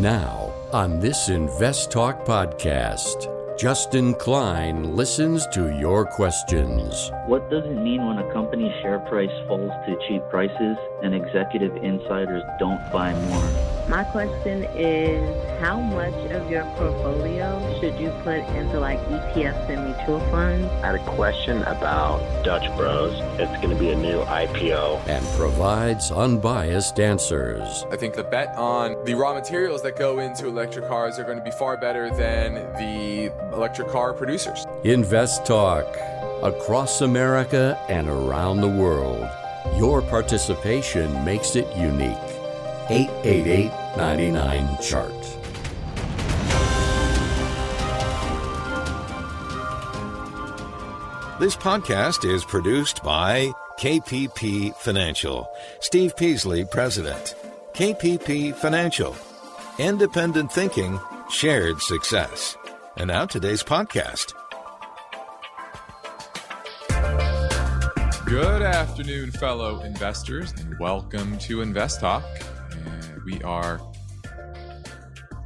Now, on this Invest Talk podcast, Justin Klein listens to your questions. What does it mean when a company's share price falls to cheap prices and executive insiders don't buy more? My question is how much of your portfolio should you put into like ETFs and mutual funds? I had a question about Dutch Bros. It's going to be a new IPO. And provides unbiased answers. I think the bet on the raw materials that go into electric cars are going to be far better than the electric car producers. Invest Talk. Across America and around the world. Your participation makes it unique. 888 99 Chart. This podcast is produced by KPP Financial. Steve Peasley, President. KPP Financial. Independent thinking, shared success. And now today's podcast. Good afternoon, fellow investors, and welcome to Invest Talk we are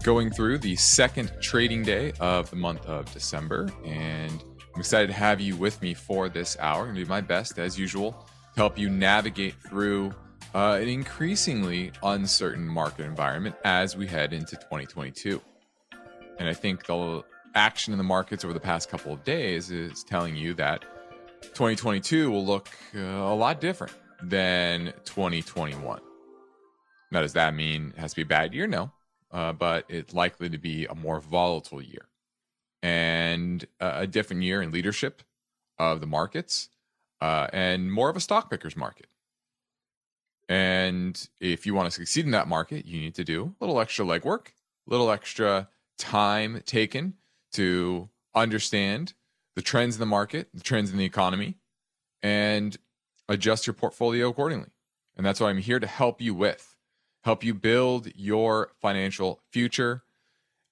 going through the second trading day of the month of December, and I'm excited to have you with me for this hour. I'm going to do my best, as usual, to help you navigate through uh, an increasingly uncertain market environment as we head into 2022. And I think the action in the markets over the past couple of days is telling you that 2022 will look uh, a lot different than 2021. Now, does that mean it has to be a bad year? No, uh, but it's likely to be a more volatile year and a different year in leadership of the markets uh, and more of a stock pickers market. And if you want to succeed in that market, you need to do a little extra legwork, a little extra time taken to understand the trends in the market, the trends in the economy, and adjust your portfolio accordingly. And that's what I'm here to help you with help you build your financial future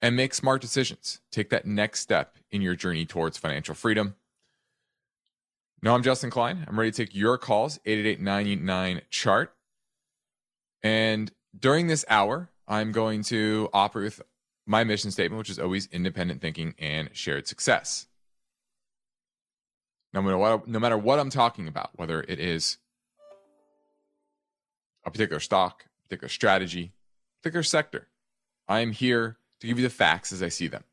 and make smart decisions. Take that next step in your journey towards financial freedom. No, I'm Justin Klein. I'm ready to take your calls, 888 chart. And during this hour, I'm going to operate with my mission statement, which is always independent thinking and shared success. No matter what, no matter what I'm talking about, whether it is a particular stock, particular strategy, particular sector. I am here to give you the facts as I see them.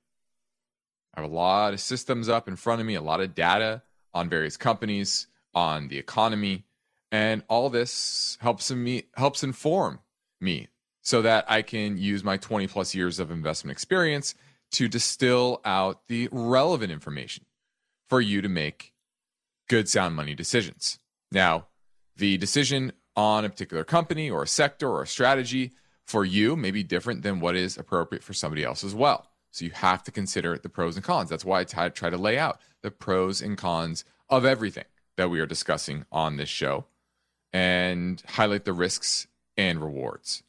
I have a lot of systems up in front of me, a lot of data on various companies, on the economy, and all this helps me helps inform me so that I can use my 20 plus years of investment experience to distill out the relevant information for you to make good sound money decisions. Now, the decision on a particular company or a sector or a strategy for you may be different than what is appropriate for somebody else as well. So you have to consider the pros and cons. That's why I t- try to lay out the pros and cons of everything that we are discussing on this show and highlight the risks and rewards.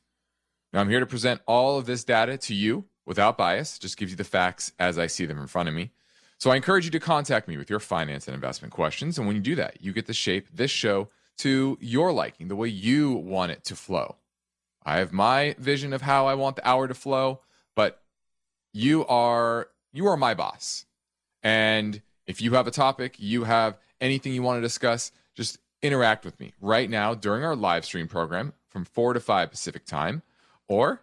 Now, I'm here to present all of this data to you without bias, just gives you the facts as I see them in front of me. So I encourage you to contact me with your finance and investment questions. And when you do that, you get to shape this show to your liking, the way you want it to flow. I have my vision of how I want the hour to flow, but you are you are my boss. And if you have a topic, you have anything you want to discuss, just interact with me right now during our live stream program from 4 to 5 Pacific time. Or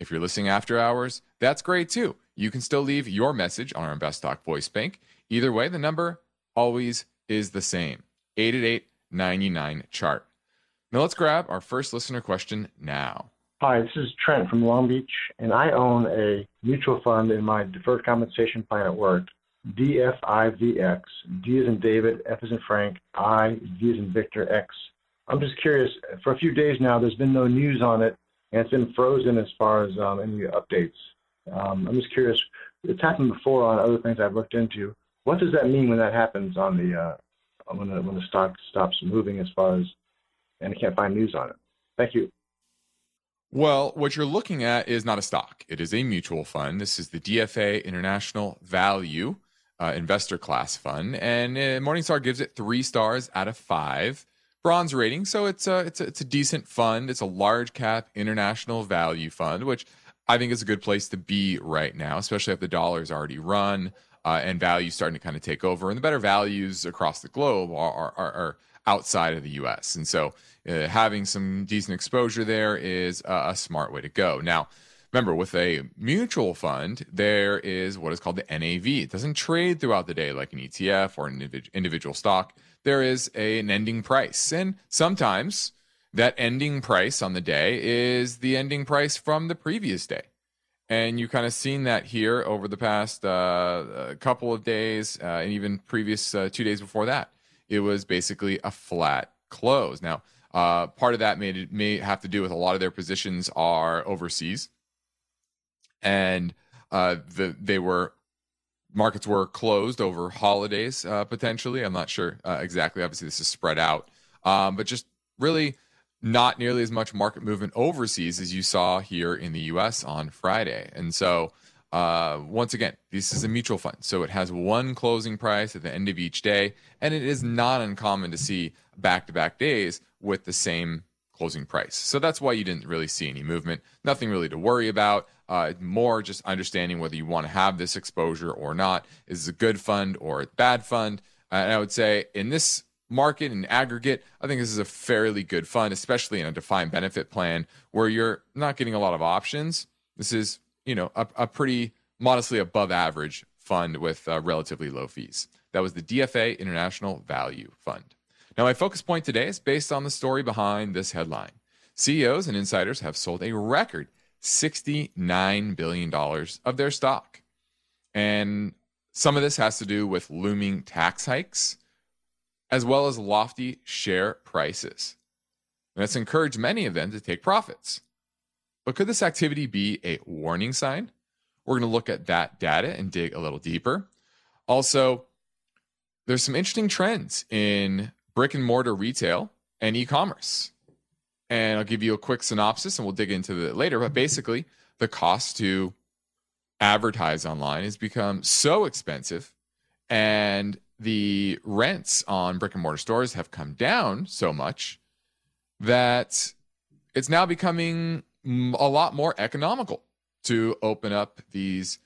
if you're listening after hours, that's great too. You can still leave your message on our Invest Talk voice bank. Either way, the number always is the same 888 99 chart. Now let's grab our first listener question now. Hi, this is Trent from Long Beach, and I own a mutual fund in my deferred compensation plan at work, DFIVX. D is in David, F is in Frank, I, V is in Victor, X. I'm just curious, for a few days now, there's been no news on it, and it's been frozen as far as um, any updates. Um, I'm just curious, it's happened before on other things I've looked into. What does that mean when that happens on the uh, when the when the stock stops moving as far as and I can't find news on it. Thank you. Well, what you're looking at is not a stock. It is a mutual fund. This is the DFA International Value uh, Investor Class Fund, and uh, Morningstar gives it three stars out of five, bronze rating. So it's a it's a, it's a decent fund. It's a large cap international value fund, which I think is a good place to be right now, especially if the dollar's already run uh, and values starting to kind of take over. And the better values across the globe are, are, are outside of the US. And so uh, having some decent exposure there is a, a smart way to go. Now, remember, with a mutual fund, there is what is called the NAV. It doesn't trade throughout the day like an ETF or an individual stock. There is a, an ending price. And sometimes that ending price on the day is the ending price from the previous day. And you kind of seen that here over the past uh, couple of days uh, and even previous uh, two days before that. It was basically a flat close. Now, uh, part of that may, may have to do with a lot of their positions are overseas. And uh, the, they were markets were closed over holidays uh, potentially. I'm not sure exactly. Obviously, this is spread out, um, but just really not nearly as much market movement overseas as you saw here in the US on Friday. And so, uh, once again, this is a mutual fund. So it has one closing price at the end of each day. And it is not uncommon to see back to back days with the same closing price. So that's why you didn't really see any movement. Nothing really to worry about. Uh, more just understanding whether you want to have this exposure or not. Is it a good fund or a bad fund? And I would say in this market and aggregate, I think this is a fairly good fund, especially in a defined benefit plan where you're not getting a lot of options. This is, you know, a, a pretty modestly above average fund with uh, relatively low fees. That was the DFA International Value Fund. Now, my focus point today is based on the story behind this headline. CEOs and insiders have sold a record $69 billion of their stock. And some of this has to do with looming tax hikes as well as lofty share prices. And that's encouraged many of them to take profits. But could this activity be a warning sign? We're going to look at that data and dig a little deeper. Also, there's some interesting trends in brick and mortar retail and e commerce. And I'll give you a quick synopsis and we'll dig into it later. But basically, the cost to advertise online has become so expensive and the rents on brick and mortar stores have come down so much that it's now becoming a lot more economical to open up these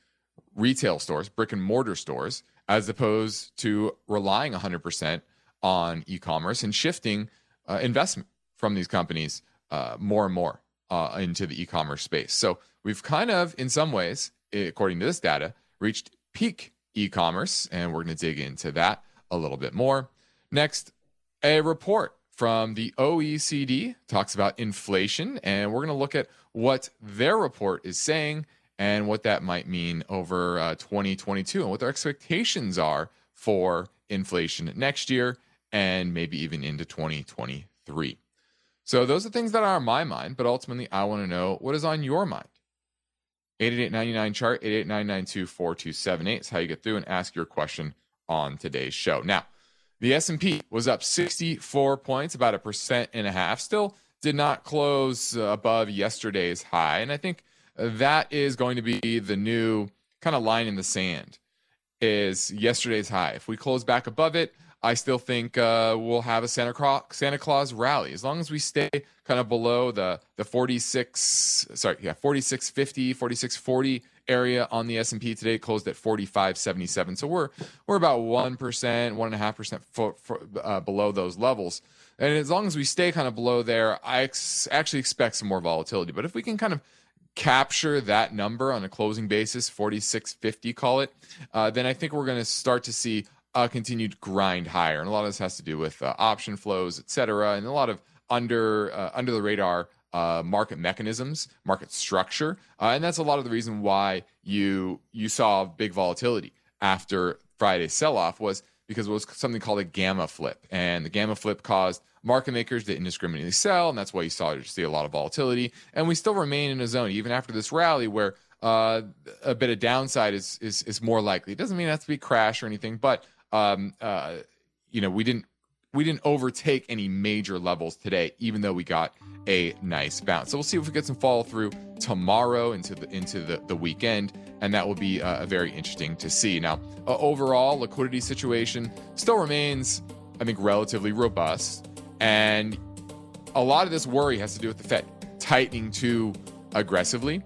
retail stores, brick and mortar stores, as opposed to relying 100% on e commerce and shifting uh, investment from these companies uh, more and more uh, into the e commerce space. So we've kind of, in some ways, according to this data, reached peak e commerce, and we're going to dig into that a little bit more. Next, a report from the OECD talks about inflation, and we're going to look at what their report is saying and what that might mean over uh, 2022 and what their expectations are for inflation next year and maybe even into 2023. So, those are things that are on my mind, but ultimately, I want to know what is on your mind. 888 chart 888 is how you get through and ask your question on today's show. Now, the S&P was up 64 points, about a percent and a half. Still did not close above yesterday's high, and I think that is going to be the new kind of line in the sand is yesterday's high. If we close back above it, I still think uh, we'll have a Santa Claus, Santa Claus rally. As long as we stay kind of below the the 46 sorry yeah 4650 4640 area on the S&P today closed at 4577 so we're we're about 1% 1.5% for, for, uh, below those levels. And as long as we stay kind of below there I ex- actually expect some more volatility. But if we can kind of capture that number on a closing basis 4650 call it uh, then I think we're going to start to see uh, continued grind higher, and a lot of this has to do with uh, option flows, et cetera, and a lot of under uh, under the radar uh, market mechanisms, market structure, uh, and that's a lot of the reason why you you saw big volatility after Friday's sell off was because it was something called a gamma flip, and the gamma flip caused market makers to indiscriminately sell, and that's why you saw to see a lot of volatility. And we still remain in a zone even after this rally where uh, a bit of downside is, is is more likely. It doesn't mean it has to be crash or anything, but um, uh, you know, we didn't we didn't overtake any major levels today, even though we got a nice bounce. So we'll see if we get some follow through tomorrow into the into the, the weekend, and that will be uh, very interesting to see. Now, uh, overall liquidity situation still remains, I think, relatively robust, and a lot of this worry has to do with the Fed tightening too aggressively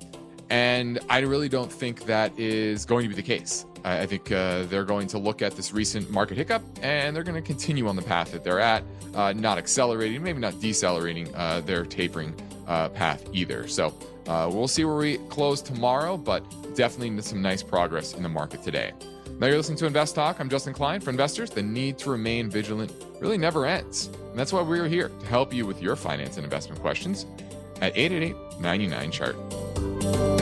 And I really don't think that is going to be the case. I, think uh, they're going to look at this recent market hiccup and they're going to continue on the path that they're at, uh, not accelerating, maybe not decelerating uh, their tapering uh, path either. So uh, we'll see where we close tomorrow, but definitely some nice progress in the market today. Now you're listening to Invest Talk. I'm Justin Klein. For investors, the need to remain vigilant really never ends. And that's why we're here to help you with your finance and investment questions at 888 99 Chart.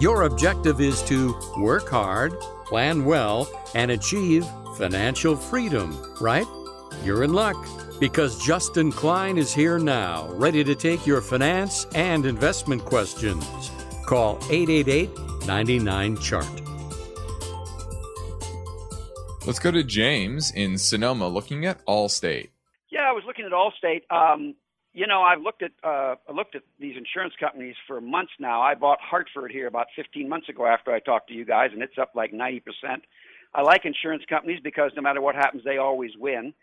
Your objective is to work hard, plan well, and achieve financial freedom, right? You're in luck because Justin Klein is here now, ready to take your finance and investment questions. Call 888 99 Chart. Let's go to James in Sonoma looking at Allstate. Yeah, I was looking at Allstate. Um, you know, I've looked at uh, I looked at these insurance companies for months now. I bought Hartford here about 15 months ago after I talked to you guys, and it's up like 90 percent. I like insurance companies because no matter what happens, they always win.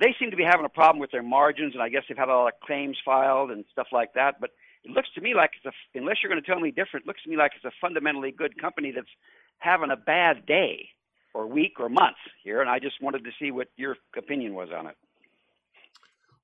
They seem to be having a problem with their margins, and I guess they've had a lot of claims filed and stuff like that. But it looks to me like it's a, unless you're going to tell me different, it looks to me like it's a fundamentally good company that's having a bad day or week or month here, and I just wanted to see what your opinion was on it.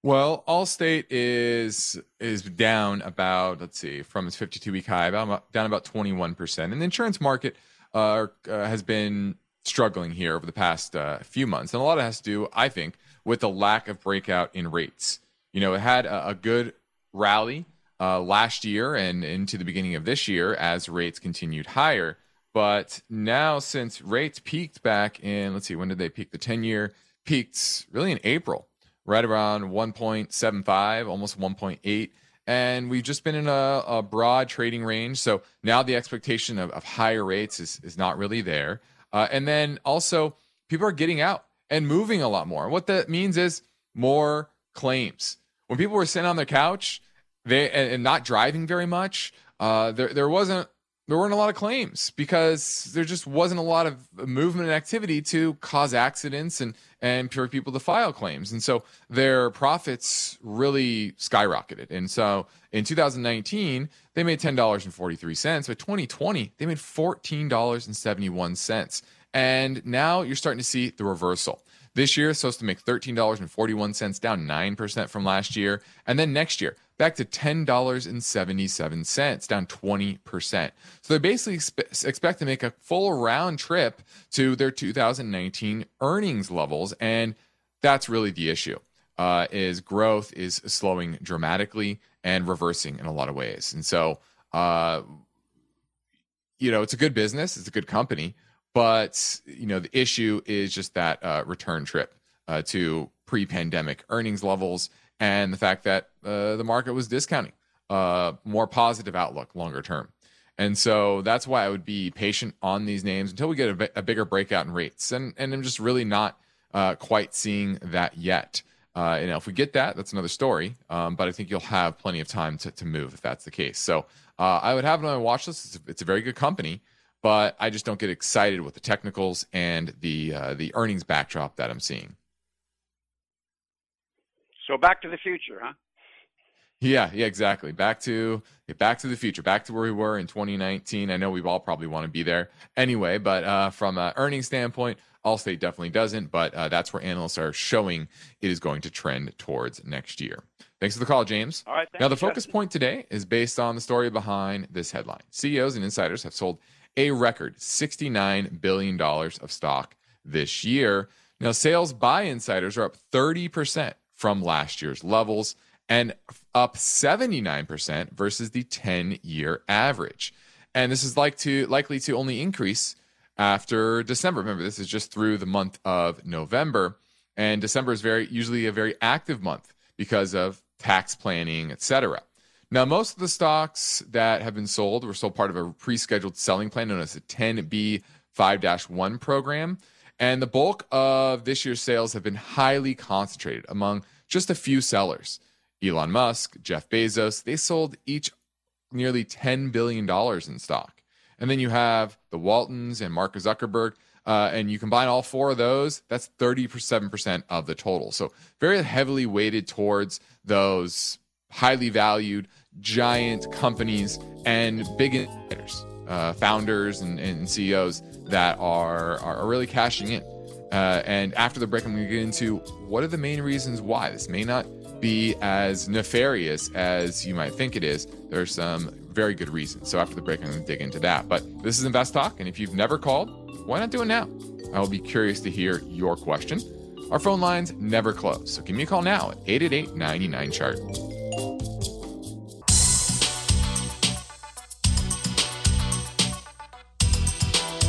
Well, Allstate is is down about let's see from its 52 week high, about down about 21 percent, and the insurance market uh, uh, has been struggling here over the past uh, few months, and a lot of it has to do, I think, with the lack of breakout in rates. You know, it had a, a good rally uh, last year and into the beginning of this year as rates continued higher, but now since rates peaked back in let's see when did they peak? The 10 year peaked really in April right around 1.75, almost 1.8. And we've just been in a, a, broad trading range. So now the expectation of, of higher rates is, is not really there. Uh, and then also, people are getting out and moving a lot more. And What that means is more claims. When people were sitting on their couch they and, and not driving very much, uh, there, there wasn't there weren't a lot of claims because there just wasn't a lot of movement and activity to cause accidents and and for people to file claims. And so their profits really skyrocketed. And so in 2019, they made $10.43. But 2020, they made $14.71. And now you're starting to see the reversal. This year, supposed to make $13.41, down 9% from last year. And then next year, back to $10.77, down 20%. So they basically expect to make a full round trip to their 2019 earnings levels. And that's really the issue. Uh, is growth is slowing dramatically and reversing in a lot of ways. And so, uh, you know, it's a good business, it's a good company, but you know, the issue is just that uh, return trip uh, to pre-pandemic earnings levels and the fact that uh, the market was discounting uh, more positive outlook longer term. And so that's why I would be patient on these names until we get a, bigger breakout in rates. And, and I'm just really not uh, quite seeing that yet. Uh, and if we get that, that's another story. Um, but I think you'll have plenty of time to, to move if that's the case. So uh, I would have it on my watch list. It's a, it's a, very good company, but I just don't get excited with the technicals and the uh, the earnings backdrop that I'm seeing. So back to the future, huh? Yeah, yeah, exactly. Back to back to the future, back to where we were in 2019. I know we all probably want to be there anyway, but uh, from an earnings standpoint, Allstate definitely doesn't. But uh, that's where analysts are showing it is going to trend towards next year. Thanks for the call, James. All right. now, the focus Justin. point today is based on the story behind this headline. CEOs and insiders have sold a record $69 billion of stock this year. Now, sales by insiders are up 30% from last year's levels and up 79% versus the 10 year average. And this is like to, likely to only increase after December. Remember, this is just through the month of November. And December is very usually a very active month because of tax planning, etc. Now, most of the stocks that have been sold were sold part of a pre-scheduled selling plan known as the 10B 5-1 program. And the bulk of this year's sales have been highly concentrated among just a few sellers. Elon Musk, Jeff Bezos, they sold each nearly $10 billion in stock. And then you have the Waltons and Mark Zuckerberg. Uh, and you combine all four of those, that's 37% of the total. So very heavily weighted towards those highly valued giant companies and big innovators, uh, founders and, and, CEOs that are, are really cashing in. Uh, and after the break, I'm going to get into what are the main reasons why. This may not be as nefarious as you might think it is. There's some very good reasons. So after the break, I'm going to dig into that. But this is Invest Talk. And if you've never called, why not do it now? I will be curious to hear your question. Our phone lines never close. So give me a call now at 888 99 chart.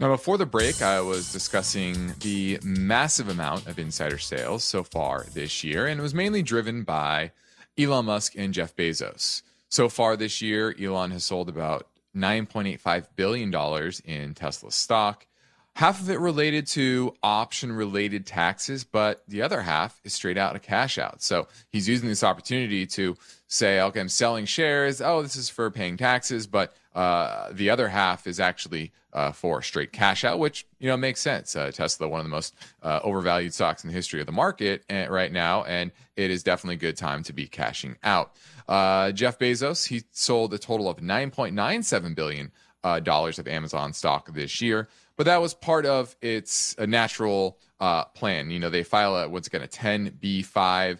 Now, before the break, I was discussing the massive amount of insider sales so far this year, and it was mainly driven by Elon Musk and Jeff Bezos. So far this year, Elon has sold about $9.85 billion in Tesla stock. Half of it related to option related taxes, but the other half is straight out a cash out. So he's using this opportunity to say, okay, I'm selling shares. Oh, this is for paying taxes, but uh, the other half is actually uh, for straight cash out, which you know makes sense. Uh, Tesla, one of the most uh, overvalued stocks in the history of the market eh, right now, and it is definitely a good time to be cashing out. Uh, Jeff Bezos, he sold a total of 9.97 billion dollars of Amazon stock this year, but that was part of its natural plan. You know, they file a what's again a 10b5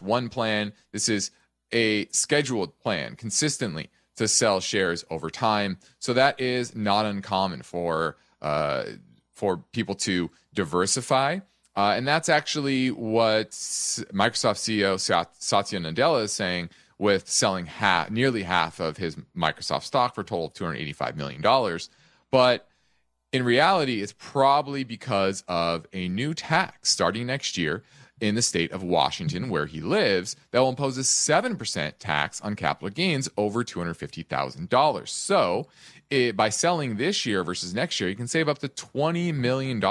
1 plan. This is a scheduled plan consistently to sell shares over time. So that is not uncommon for uh, for people to diversify. Uh, and that's actually what Microsoft CEO Satya Nadella is saying with selling half, nearly half of his Microsoft stock for a total of $285 million. But in reality, it's probably because of a new tax starting next year in the state of Washington, where he lives, that will impose a 7% tax on capital gains over $250,000. So, it, by selling this year versus next year, you can save up to $20 million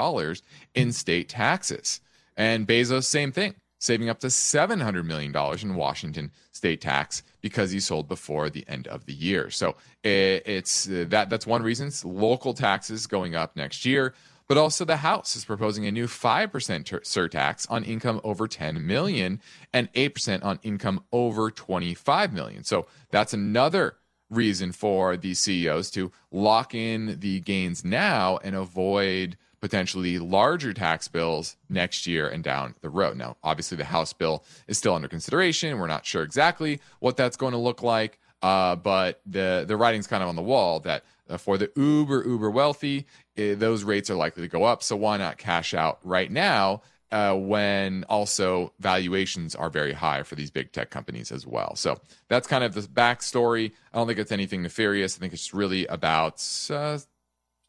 in state taxes. And Bezos, same thing, saving up to $700 million in Washington state tax because he sold before the end of the year. So it, it's uh, that that's one reason. It's local taxes going up next year but also the House is proposing a new 5% ter- surtax on income over 10 million and 8% on income over 25 million. So that's another reason for these CEOs to lock in the gains now and avoid potentially larger tax bills next year and down the road. Now, obviously, the House bill is still under consideration. We're not sure exactly what that's going to look like, uh, but the the writing's kind of on the wall that uh, for the uber uber wealthy, uh, those rates are likely to go up. So why not cash out right now uh, when also valuations are very high for these big tech companies as well. So that's kind of the backstory. I don't think it's anything nefarious. I think it's really about uh,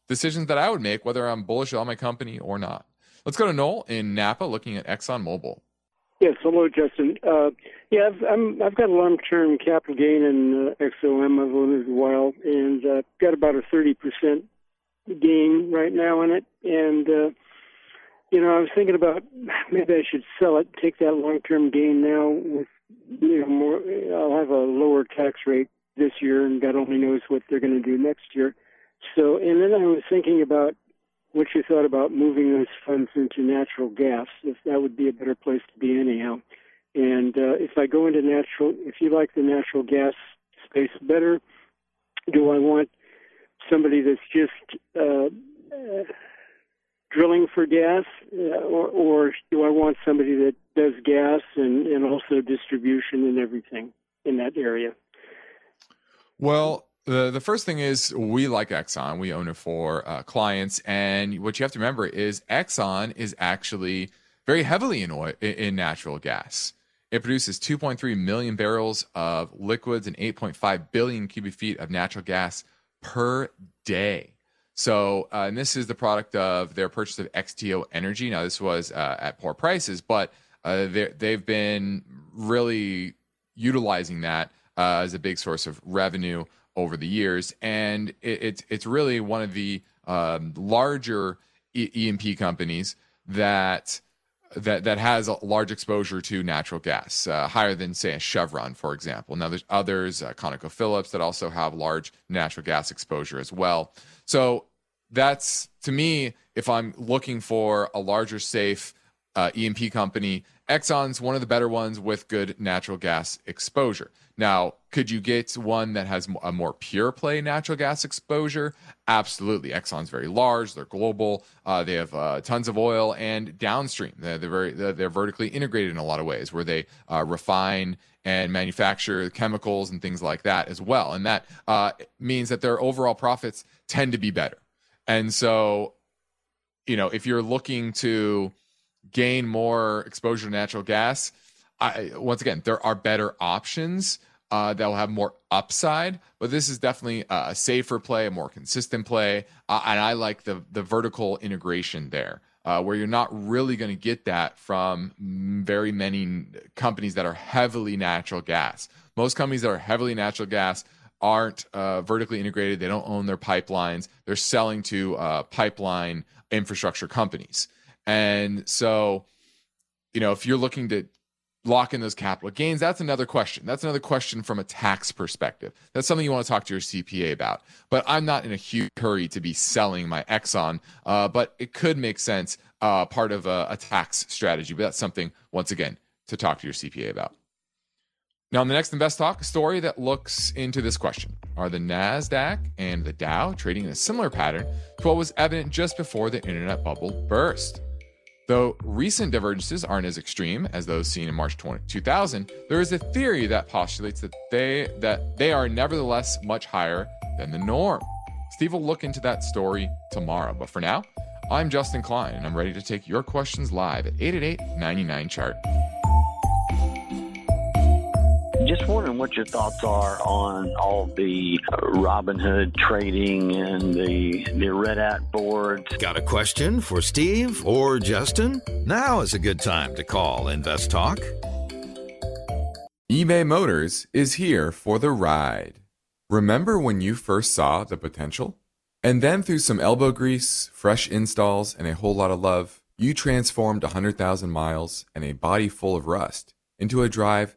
decisions that I would make, whether I'm bullish on my company or not. Let's go to Noel in Napa looking at ExxonMobil. Yes, hello, Justin. Uh, yeah, I've, I'm, I've got a long-term capital gain in uh, XOM. I've owned it a while, and uh, got about a 30% gain right now in it. And uh, you know, I was thinking about maybe I should sell it, take that long-term gain now with you know more. I'll have a lower tax rate this year, and God only knows what they're going to do next year. So, and then I was thinking about what you thought about moving those funds into natural gas. If that would be a better place to be, anyhow. And uh, if I go into natural, if you like the natural gas space better, do I want somebody that's just uh, uh, drilling for gas, uh, or, or do I want somebody that does gas and, and also distribution and everything in that area? Well, the the first thing is we like Exxon. We own it for uh, clients, and what you have to remember is Exxon is actually very heavily in oil in natural gas. It produces 2.3 million barrels of liquids and 8.5 billion cubic feet of natural gas per day. So, uh, and this is the product of their purchase of XTO Energy. Now, this was uh, at poor prices, but uh, they've been really utilizing that uh, as a big source of revenue over the years, and it, it's it's really one of the um, larger e- E&P companies that that that has a large exposure to natural gas, uh, higher than say a Chevron, for example. Now there's others, uh, ConocoPhillips, that also have large natural gas exposure as well. So that's to me, if I'm looking for a larger, safe uh, E&P company, Exxon's one of the better ones with good natural gas exposure. Now, could you get one that has a more pure play natural gas exposure? Absolutely. Exxon's very large. They're global. Uh, they have uh, tons of oil and downstream. They're, they're very they're vertically integrated in a lot of ways, where they uh, refine and manufacture chemicals and things like that as well. And that uh, means that their overall profits tend to be better. And so, you know, if you're looking to gain more exposure to natural gas, I, once again, there are better options uh, that will have more upside, but this is definitely a safer play, a more consistent play, uh, and I like the the vertical integration there, uh, where you're not really going to get that from very many companies that are heavily natural gas. Most companies that are heavily natural gas aren't uh, vertically integrated. They don't own their pipelines. They're selling to uh, pipeline infrastructure companies. And so, you know, if you're looking to lock in those capital gains, that's another question. That's another question from a tax perspective. That's something you want to talk to your CPA about. But I'm not in a huge hurry to be selling my Exxon, uh, but it could make sense uh, part of a, a tax strategy. But that's something, once again, to talk to your CPA about. Now, in the next Invest Talk, a story that looks into this question Are the NASDAQ and the Dow trading in a similar pattern to what was evident just before the internet bubble burst? Though recent divergences aren't as extreme as those seen in March 20, 2000, there is a theory that postulates that they that they are nevertheless much higher than the norm. Steve will look into that story tomorrow, but for now, I'm Justin Klein and I'm ready to take your questions live at 888 99 chart just wondering what your thoughts are on all the uh, Robinhood trading and the the Reddit boards. Got a question for Steve or Justin? Now is a good time to call Invest Talk. eBay Motors is here for the ride. Remember when you first saw the potential? And then through some elbow grease, fresh installs, and a whole lot of love, you transformed 100,000 miles and a body full of rust into a drive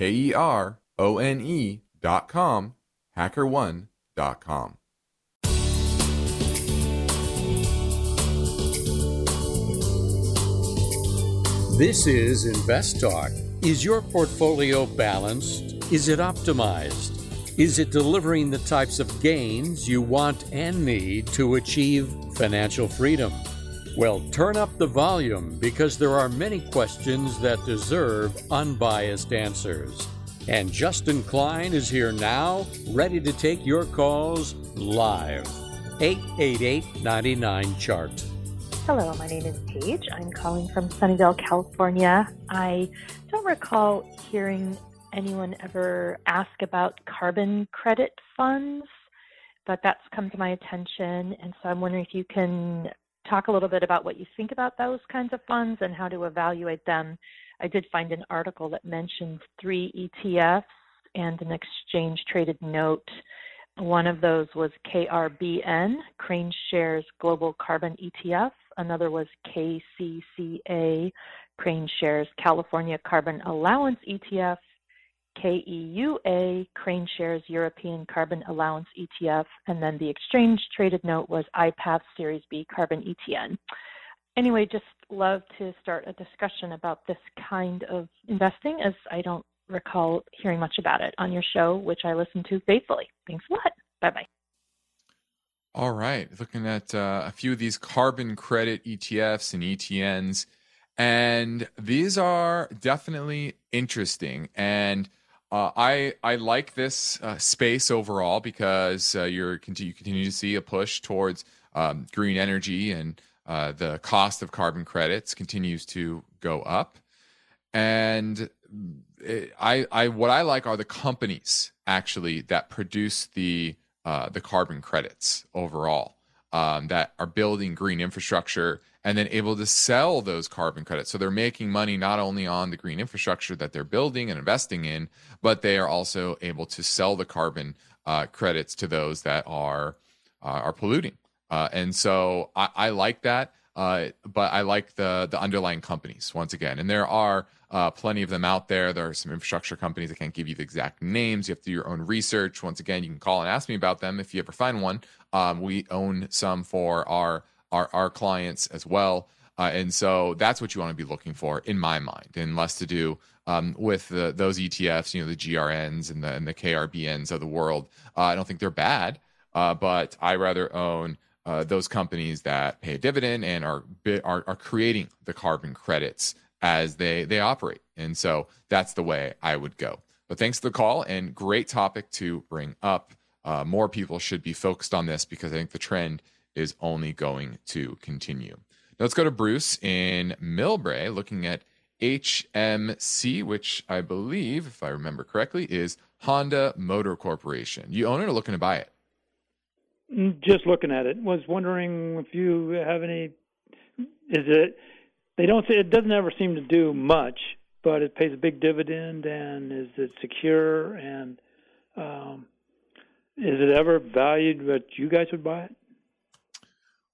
K E R O N dot com. This is Invest Talk. Is your portfolio balanced? Is it optimized? Is it delivering the types of gains you want and need to achieve financial freedom? Well, turn up the volume because there are many questions that deserve unbiased answers. And Justin Klein is here now, ready to take your calls live. 888 99 Chart. Hello, my name is Paige. I'm calling from Sunnyvale, California. I don't recall hearing anyone ever ask about carbon credit funds, but that's come to my attention. And so I'm wondering if you can talk a little bit about what you think about those kinds of funds and how to evaluate them. I did find an article that mentioned three ETFs and an exchange traded note. One of those was KRBN, Crane Shares Global Carbon ETF. Another was KCCA, Crane Shares California Carbon Allowance ETF. KEUA, Crane Shares European Carbon Allowance ETF, and then the exchange traded note was iPath Series B Carbon ETN. Anyway, just love to start a discussion about this kind of investing as I don't recall hearing much about it on your show, which I listen to faithfully. Thanks a lot. Bye bye. All right. Looking at uh, a few of these carbon credit ETFs and ETNs. And these are definitely interesting. And uh, I I like this uh, space overall because uh, you're continue, you continue to see a push towards um, green energy and uh, the cost of carbon credits continues to go up, and it, I I what I like are the companies actually that produce the uh, the carbon credits overall um, that are building green infrastructure and then able to sell those carbon credits. So they're making money not only on the green infrastructure that they're building and investing in, but they are also able to sell the carbon uh, credits to those that are uh, are polluting. Uh, and so I, I like that, uh, but I like the the underlying companies once again. And there are uh, plenty of them out there. There are some infrastructure companies. I can't give you the exact names. You have to do your own research. Once again, you can call and ask me about them if you ever find one. Um, we own some for our our, our clients as well. Uh, and so that's what you want to be looking for in my mind, and less to do um, with the, those ETFs, you know, the GRNs and the, and the KRBNs of the world. Uh, I don't think they're bad, uh, but I rather own uh, those companies that pay a dividend and are, are are creating the carbon credits as they they operate. And so that's the way I would go. But thanks for the call and great topic to bring up. Uh, more people should be focused on this because I think the trend is only going to continue. Now let's go to Bruce in Millbrae looking at HMC, which I believe, if I remember correctly, is Honda Motor Corporation. You own it or looking to buy it? Mm, just looking at it. Was wondering if you have any. Is it? They don't say it doesn't ever seem to do much, but it pays a big dividend, and is it secure? And um, is it ever valued that you guys would buy it?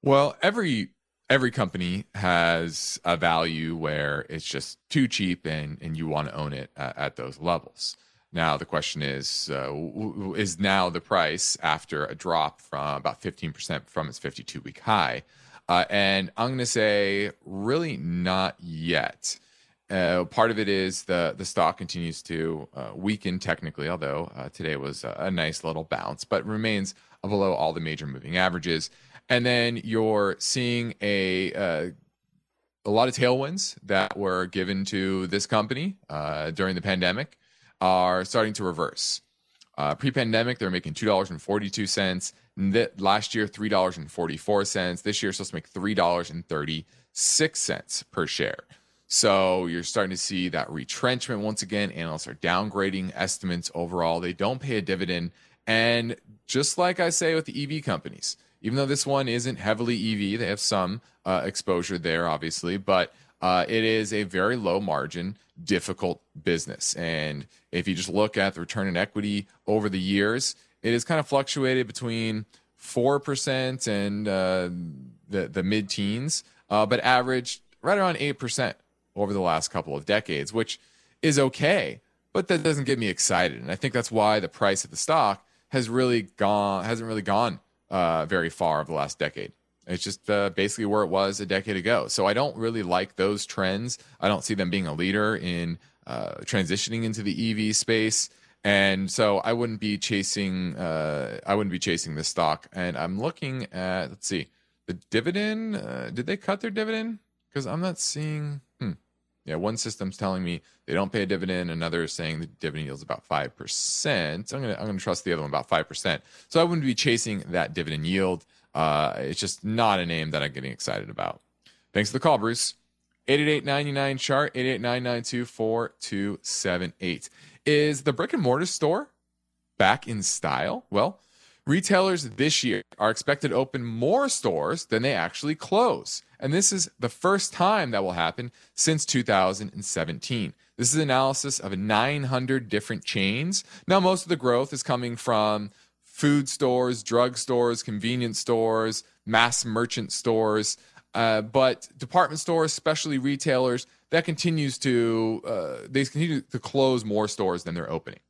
Well, every every company has a value where it's just too cheap and and you want to own it at, those levels. Now the question is, uh, is now the price after a drop from about 15% from its 52 week high? Uh, and I'm going to say, really not yet. Uh, part of it is the the stock continues to uh, weaken technically, although uh, today was a, a, nice little bounce, but remains below all the major moving averages. And then you're seeing a uh, a lot of tailwinds that were given to this company uh, during the pandemic are starting to reverse. Uh, pre-pandemic, they're making two dollars and forty-two cents. Last year, three dollars and forty-four cents. This year, supposed to make three dollars and thirty-six cents per share. So you're starting to see that retrenchment once again. Analysts are downgrading estimates overall. They don't pay a dividend. And just like I say with the EV companies, even though this one isn't heavily EV, they have some uh, exposure there, obviously, but uh, it is a very low margin, difficult business. And if you just look at the return on equity over the years, it has kind of fluctuated between 4% and uh, the, the mid teens, uh, but averaged right around 8% over the last couple of decades, which is okay, but that doesn't get me excited. And I think that's why the price of the stock has really gone hasn't really gone uh, very far over the last decade. It's just uh, basically where it was a decade ago. So I don't really like those trends. I don't see them being a leader in uh, transitioning into the EV space. And so I wouldn't be chasing. Uh, I wouldn't be chasing this stock. And I'm looking at. Let's see, the dividend. Uh, did they cut their dividend? Because I'm not seeing. Yeah, one system's telling me they don't pay a dividend. Another is saying the dividend yield is about five percent. I'm gonna I'm gonna trust the other one about five percent. So I wouldn't be chasing that dividend yield. Uh, it's just not a name that I'm getting excited about. Thanks for the call, Bruce. 888 chart 888 Is the brick and mortar store back in style? Well, retailers this year are expected to open more stores than they actually close. And this is the first time that will happen since 2017. This is an analysis of 900 different chains. Now, most of the growth is coming from food stores, drug stores, convenience stores, mass merchant stores, uh, but department stores, especially retailers, that continues to uh, they continue to close more stores than they're opening.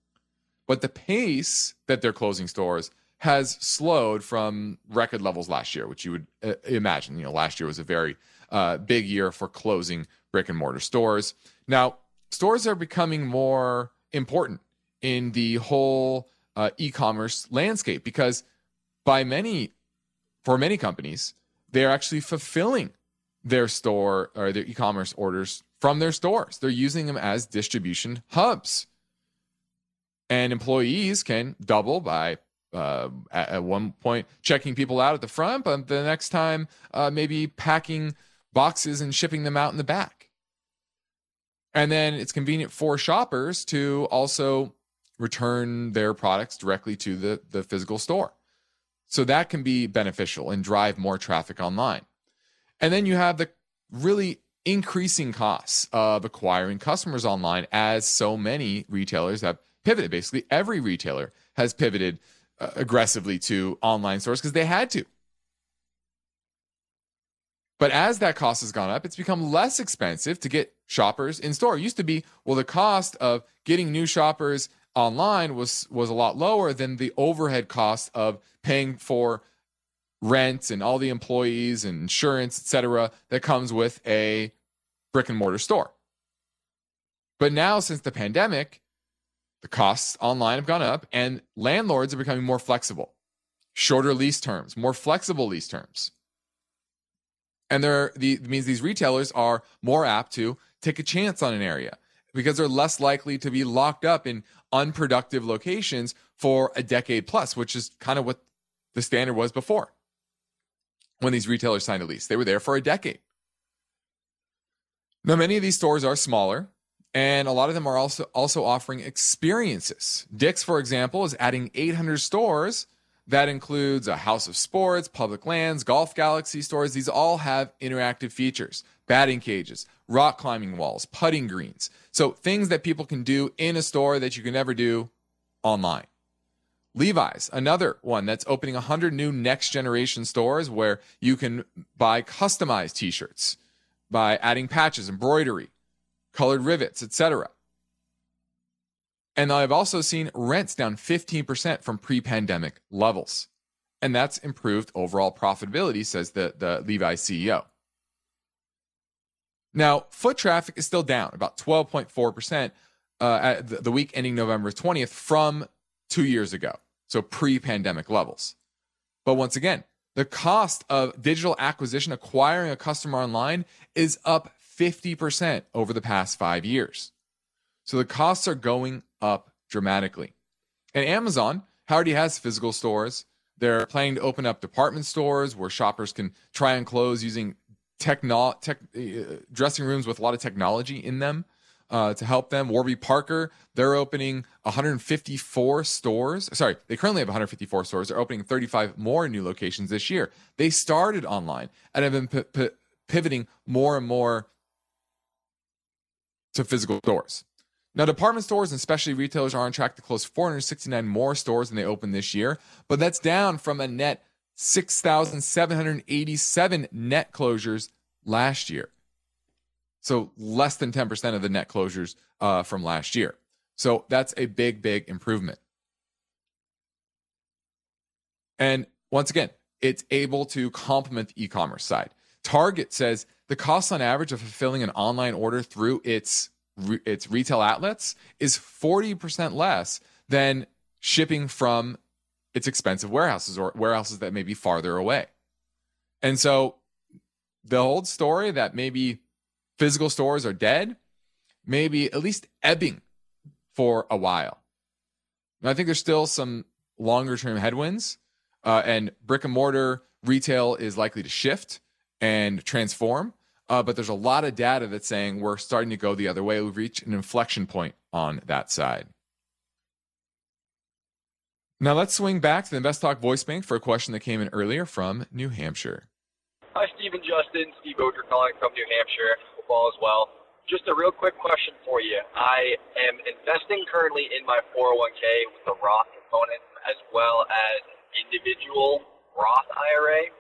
But the pace that they're closing stores has slowed from record levels last year, which you would uh, imagine. You know, last year was a very uh, big year for closing brick and mortar stores. Now, stores are becoming more important in the whole uh, e-commerce landscape because by many, for many companies, they're actually fulfilling their store or their e-commerce orders from their stores. They're using them as distribution hubs. And employees can double by uh, at, at, one point checking people out at the front, but the next time uh, maybe packing boxes and shipping them out in the back. And then it's convenient for shoppers to also return their products directly to the, the physical store. So that can be beneficial and drive more traffic online. And then you have the really increasing costs of acquiring customers online as so many retailers have pivoted. Basically, every retailer has pivoted uh, aggressively to online stores because they had to. But as that cost has gone up, it's become less expensive to get shoppers in store. It used to be, well, the cost of getting new shoppers online was was a lot lower than the overhead cost of paying for rent and all the employees and insurance, etc., that comes with a brick and mortar store. But now, since the pandemic, the costs online have gone up, and landlords are becoming more flexible, shorter lease terms, more flexible lease terms. And there the means these retailers are more apt to take a chance on an area because they're less likely to be locked up in unproductive locations for a decade plus, which is kind of what the standard was before when these retailers signed a lease. They were there for a decade. Now, many of these stores are smaller, and a lot of them are also also offering experiences. Dick's, for example, is adding 800 stores. That includes a house of sports, public lands, golf galaxy stores. These all have interactive features, batting cages, rock climbing walls, putting greens. So things that people can do in a store that you can never do online. Levi's, another one that's opening 100 new next generation stores where you can buy customized t-shirts by adding patches, embroidery, colored rivets, etc. And I've also seen rents down 15% from pre-pandemic levels. And that's improved overall profitability, says the, the Levi's CEO. Now, foot traffic is still down about 12.4% uh, at the week ending November 20th from two years ago, so pre pandemic levels. But once again, the cost of digital acquisition, acquiring a customer online, is up 50% over the past five years. So the costs are going up dramatically. And Amazon already has physical stores. They're planning to open up department stores where shoppers can try on clothes using techno tech, uh, dressing rooms with a lot of technology in them uh, to help them. Warby Parker, they're opening 154 stores. Sorry, they currently have 154 stores. They're opening 35 more new locations this year. They started online and have been p- p- pivoting more and more to physical stores. Now, department stores and specialty retailers are on track to close 469 more stores than they opened this year, but that's down from a net 6,787 net closures last year. So less than 10% of the net closures uh, from last year. So that's a big, big improvement. And once again, it's able to complement the e commerce side. Target says the cost on average of fulfilling an online order through its, its retail outlets is 40% less than shipping from it's expensive warehouses or warehouses that may be farther away. And so the old story that maybe physical stores are dead, maybe at least ebbing for a while. And I think there's still some longer term headwinds, uh, and brick and mortar retail is likely to shift and transform. Uh, but there's a lot of data that's saying we're starting to go the other way. We've reached an inflection point on that side. Now let's swing back to the Invest Talk voice bank for a question that came in earlier from New Hampshire. Hi, Stephen Justin. Steve Oger calling from New Hampshire. Football as well. Just a real quick question for you. I am investing currently in my 401k with the Roth component as well as individual Roth IRA.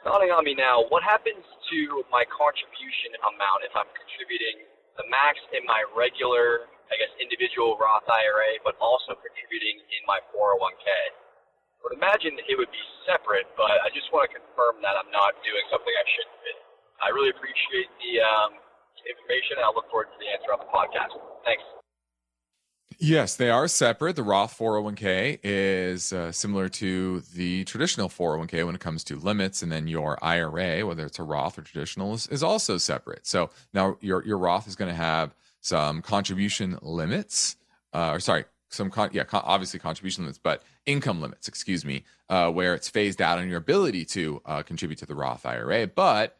It's dawning on me now. What happens to my contribution amount if I'm contributing the max in my regular I guess, individual Roth IRA, but also contributing in my 401k. I would imagine it would be separate, but I just want to confirm that I'm not doing something I shouldn't be. I really appreciate the um, information, and I look forward to the answer on the podcast. Thanks. Yes, they are separate. The Roth 401k is uh, similar to the traditional 401k when it comes to limits, and then your IRA, whether it's a Roth or traditional, is, is also separate. So now your your Roth is going to have some contribution limits, uh, or sorry, some con- yeah, con- obviously contribution limits, but income limits, excuse me, uh, where it's phased out on your ability to uh, contribute to the Roth IRA. But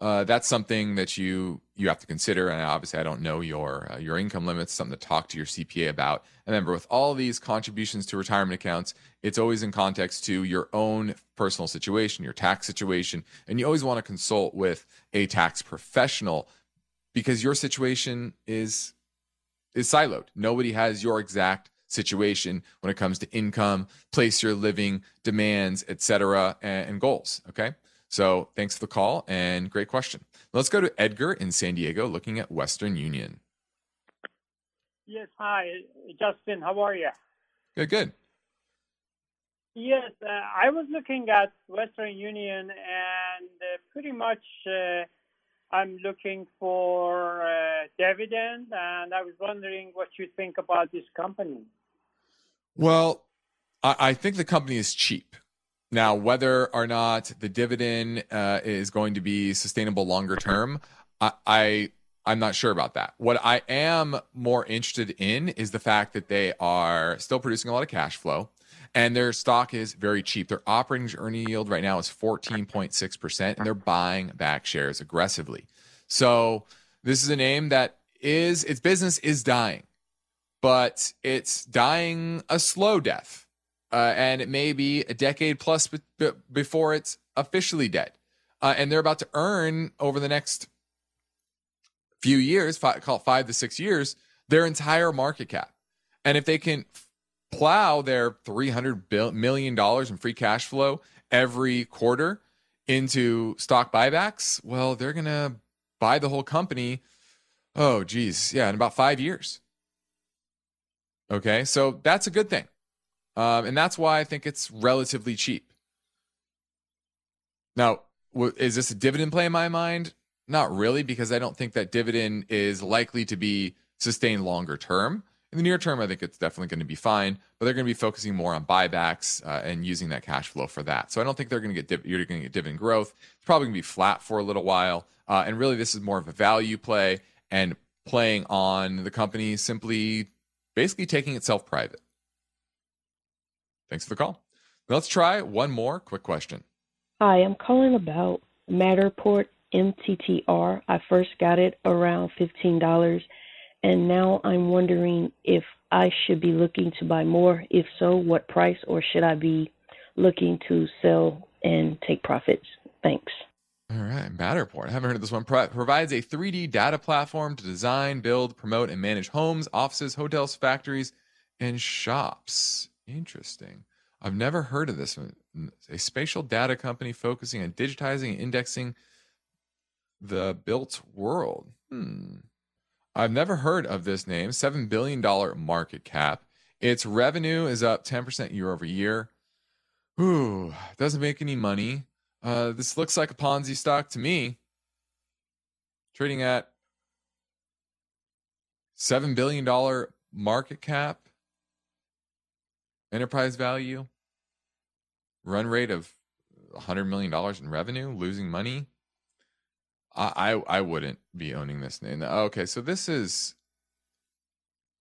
uh, that's something that you you have to consider. And obviously, I don't know your uh, your income limits. Something to talk to your CPA about. And remember, with all these contributions to retirement accounts, it's always in context to your own personal situation, your tax situation, and you always want to consult with a tax professional because your situation is is siloed. Nobody has your exact situation when it comes to income, place you're living, demands, etc., and, and goals. Okay. So thanks for the call and great question. Let's go to Edgar in San Diego looking at Western Union. Yes, hi, Justin. How are you? Good, good. Yes, uh, I was looking at Western Union and uh, pretty much uh, I'm looking for a dividend, and I was wondering what you think about this company. Well, I, I think the company is cheap. Now, whether or not the dividend uh, is going to be sustainable longer term, I, I I'm not sure about that. What I am more interested in is the fact that they are still producing a lot of cash flow and their stock is very cheap. Their operating earning yield right now is 14.6%, and they're buying back shares aggressively. So this is a name that is its business is dying, but it's dying a slow death. Uh, and it may be a decade plus be- be- before it's officially dead. Uh, and they're about to earn over the next few years, five, call it five to six years, their entire market cap. And if they can plow their $300 million in free cash flow every quarter into stock buybacks, well, they're going to buy the whole company. Oh, geez. Yeah, in about five years. Okay. So that's a good thing. Um, and that's why I think it's relatively cheap. Now, is this a dividend play in my mind? Not really, because I don't think that dividend is likely to be sustained longer term. In the near term, I think it's definitely going to be fine, but they're going to be focusing more on buybacks uh, and using that cash flow for that. So I don't think they're going to get div- you're going to get dividend growth. It's probably going to be flat for a little while, uh, and really this is more of a value play and playing on the company simply basically taking itself private. Thanks for the call. Let's try one more quick question. Hi, I'm calling about Matterport MTTR. I first got it around $15 and now I'm wondering if I should be looking to buy more. If so, what price, or should I be looking to sell and take profits? Thanks. All right, Matterport. I haven't heard of this one. Pro- provides a 3D data platform to design, build, promote, and manage homes, offices, hotels, factories, and shops. Interesting. I've never heard of this one. A spatial data company focusing on digitizing and indexing the built world. Hmm. I've never heard of this name. $7 billion market cap. Its revenue is up 10% year over year. Ooh, doesn't make any money. Uh, this looks like a Ponzi stock to me. Trading at $7 billion market cap, enterprise value, run rate of $100 million in revenue, losing money. I, I I wouldn't be owning this name. Okay, so this is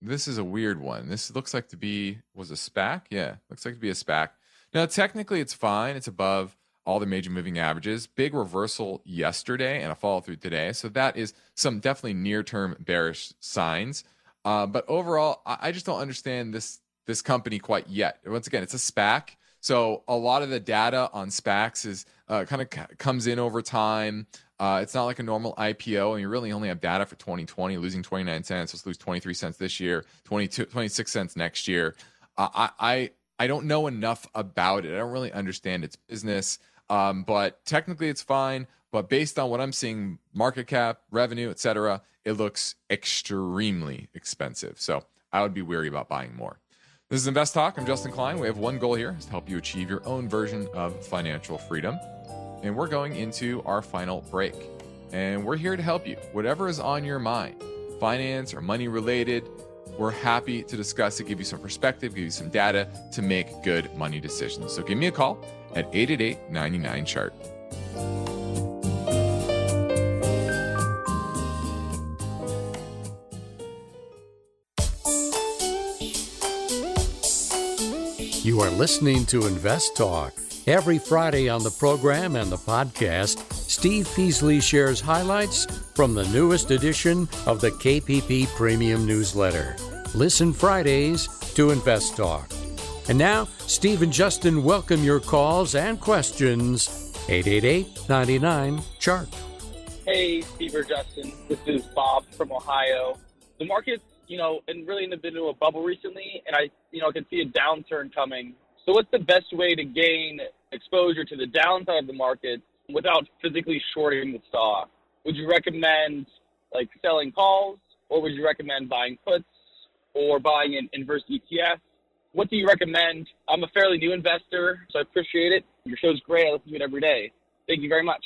this is a weird one. This looks like to be was a SPAC. Yeah, looks like to be a SPAC. Now technically it's fine. It's above all the major moving averages. Big reversal yesterday and a follow through today. So that is some definitely near term bearish signs. Uh, but overall, I, I just don't understand this this company quite yet. Once again, it's a SPAC. So a lot of the data on SPACs is uh, kind of c- comes in over time. Uh, it's not like a normal IPO, and you really only have data for 2020, losing 29 cents. Let's lose 23 cents this year, 22, 26 cents next year. Uh, I, I I don't know enough about it. I don't really understand its business, um, but technically it's fine. But based on what I'm seeing, market cap, revenue, etc., it looks extremely expensive. So I would be weary about buying more. This is Invest Talk. I'm Justin Klein. We have one goal here: is to help you achieve your own version of financial freedom and we're going into our final break. And we're here to help you. Whatever is on your mind, finance or money related, we're happy to discuss it, give you some perspective, give you some data to make good money decisions. So give me a call at 888 99 chart. You are listening to Invest Talk. Every Friday on the program and the podcast, Steve Peasley shares highlights from the newest edition of the KPP Premium Newsletter. Listen Fridays to Invest Talk. And now, Steve and Justin welcome your calls and questions. 888 99 Chart. Hey, Steve or Justin. This is Bob from Ohio. The market's, you know, and really in the bit of a bubble recently, and I, you know, I can see a downturn coming. So, what's the best way to gain exposure to the downside of the market without physically shorting the stock? Would you recommend like selling calls, or would you recommend buying puts, or buying an inverse ETF? What do you recommend? I'm a fairly new investor, so I appreciate it. Your show's great. I listen to it every day. Thank you very much.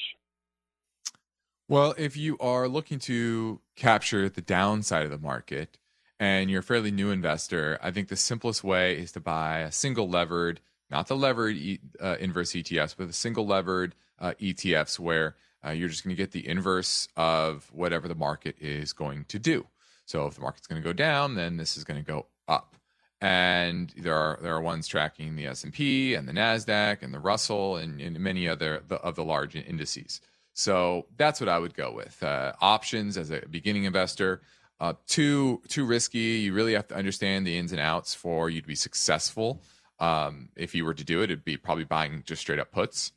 Well, if you are looking to capture the downside of the market and you're a fairly new investor, I think the simplest way is to buy a single levered not the levered uh, inverse ETFs, but the single levered uh, ETFs where uh, you're just going to get the inverse of whatever the market is going to do. So if the market's going to go down, then this is going to go up. And there are there are ones tracking the S and P and the Nasdaq and the Russell and, and many other the, of the large indices. So that's what I would go with. Uh, options as a beginning investor, uh, too too risky. You really have to understand the ins and outs for you to be successful um, if you were to do it, it'd be probably buying just straight up puts.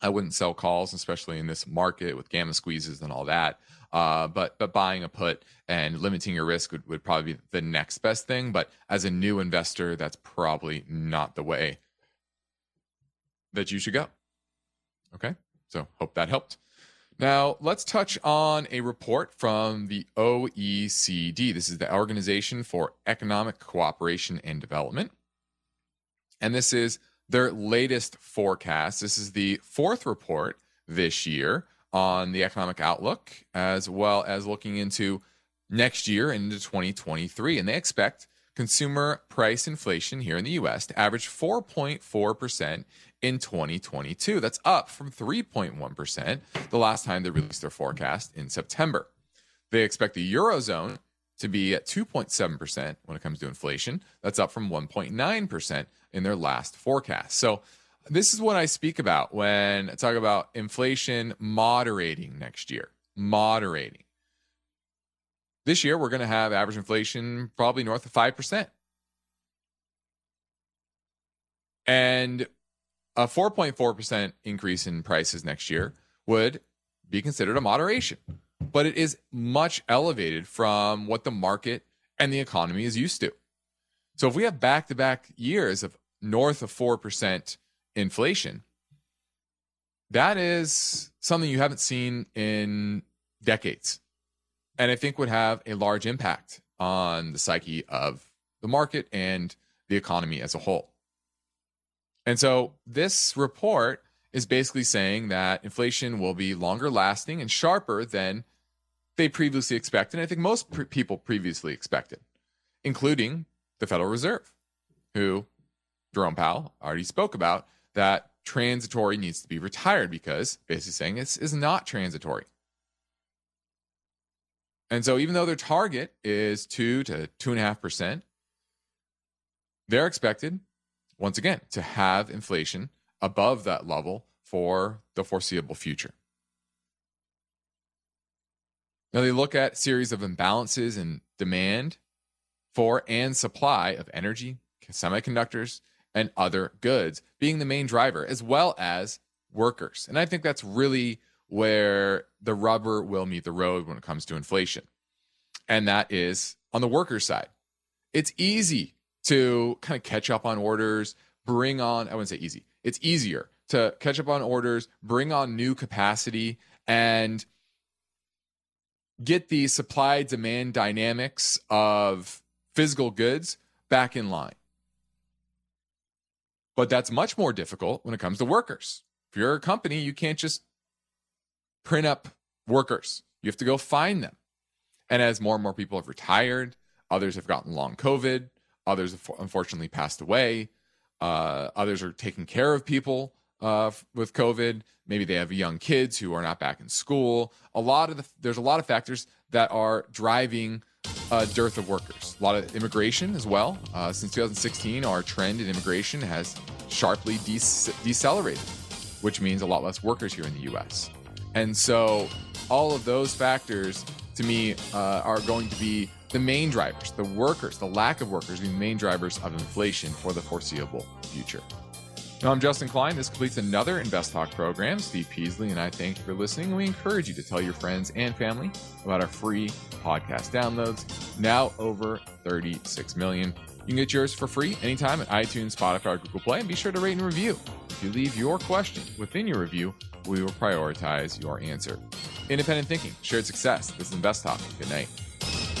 I wouldn't sell calls, especially in this market with gamma squeezes and all that. Uh, but but buying a put and limiting your risk would, would probably be the next best thing. But as a new investor, that's probably not the way that you should go. Okay, so hope that helped. Now, let's touch on a report from the OECD. This is the Organization for Economic Cooperation and Development. And this is their latest forecast. This is the fourth report this year on the economic outlook, as well as looking into next year into 2023. And they expect consumer price inflation here in the US to average 4.4% in 2022. That's up from 3.1% the last time they released their forecast in September. They expect the Eurozone to be at 2.7% when it comes to inflation. That's up from 1.9% in their last forecast. So, this is what I speak about when I talk about inflation moderating next year. Moderating. This year, we're going to have average inflation probably north of 5%. And a 4.4% increase in prices next year would be considered a moderation, but it is much elevated from what the market and the economy is used to. So if we have back to back years of north of 4% inflation, that is something you haven't seen in decades. And I think would have a large impact on the psyche of the market and the economy as a whole. And so this report is basically saying that inflation will be longer lasting and sharper than they previously expected. And I think most pre- people previously expected, including the Federal Reserve, who Jerome Powell already spoke about that transitory needs to be retired because basically saying this is not transitory. And so even though their target is two to two and a half percent, they're expected once again, to have inflation above that level for the foreseeable future. Now they look at series of imbalances in demand for and supply of energy, semiconductors, and other goods being the main driver, as well as workers. And I think that's really where the rubber will meet the road when it comes to inflation. And that is on the worker side. It's easy to kind of catch up on orders, bring on, I wouldn't say easy, it's easier to catch up on orders, bring on new capacity, and get the supply demand dynamics of physical goods back in line. But that's much more difficult when it comes to workers. If you're a company, you can't just print up workers, you have to go find them. And as more and more people have retired, others have gotten long COVID, Others, unfortunately, passed away. Uh, others are taking care of people uh, with COVID. Maybe they have young kids who are not back in school. A lot of the, there's a lot of factors that are driving a dearth of workers. A lot of immigration as well. Uh, since 2016, our trend in immigration has sharply de- decelerated, which means a lot less workers here in the U.S. And so, all of those factors, to me, uh, are going to be the main drivers, the workers, the lack of workers, the main drivers of inflation for the foreseeable future. Now, I'm Justin Klein. This completes another Invest Talk program. Steve Peasley and I thank you for listening. We encourage you to tell your friends and family about our free podcast downloads, now over 36 million. You can get yours for free anytime at iTunes, Spotify, or Google Play, and be sure to rate and review. If you leave your question within your review, we will prioritize your answer. Independent thinking, shared success. This is Invest Talk. Good night.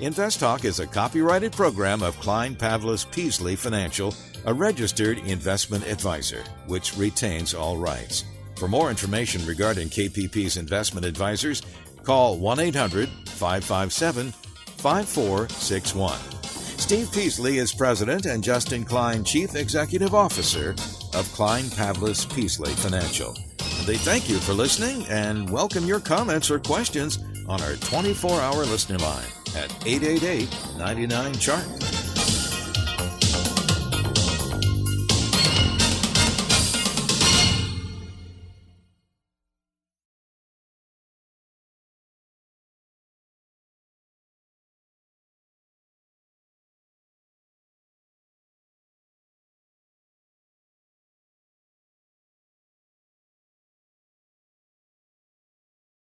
Invest Talk is a copyrighted program of Klein Pavlis Peasley Financial, a registered investment advisor, which retains all rights. For more information regarding KPP's investment advisors, call 1 800 557 5461. Steve Peasley is president and Justin Klein, chief executive officer of Klein Pavlis Peasley Financial. They thank you for listening and welcome your comments or questions on our 24 hour listener line at 888 99 Chart.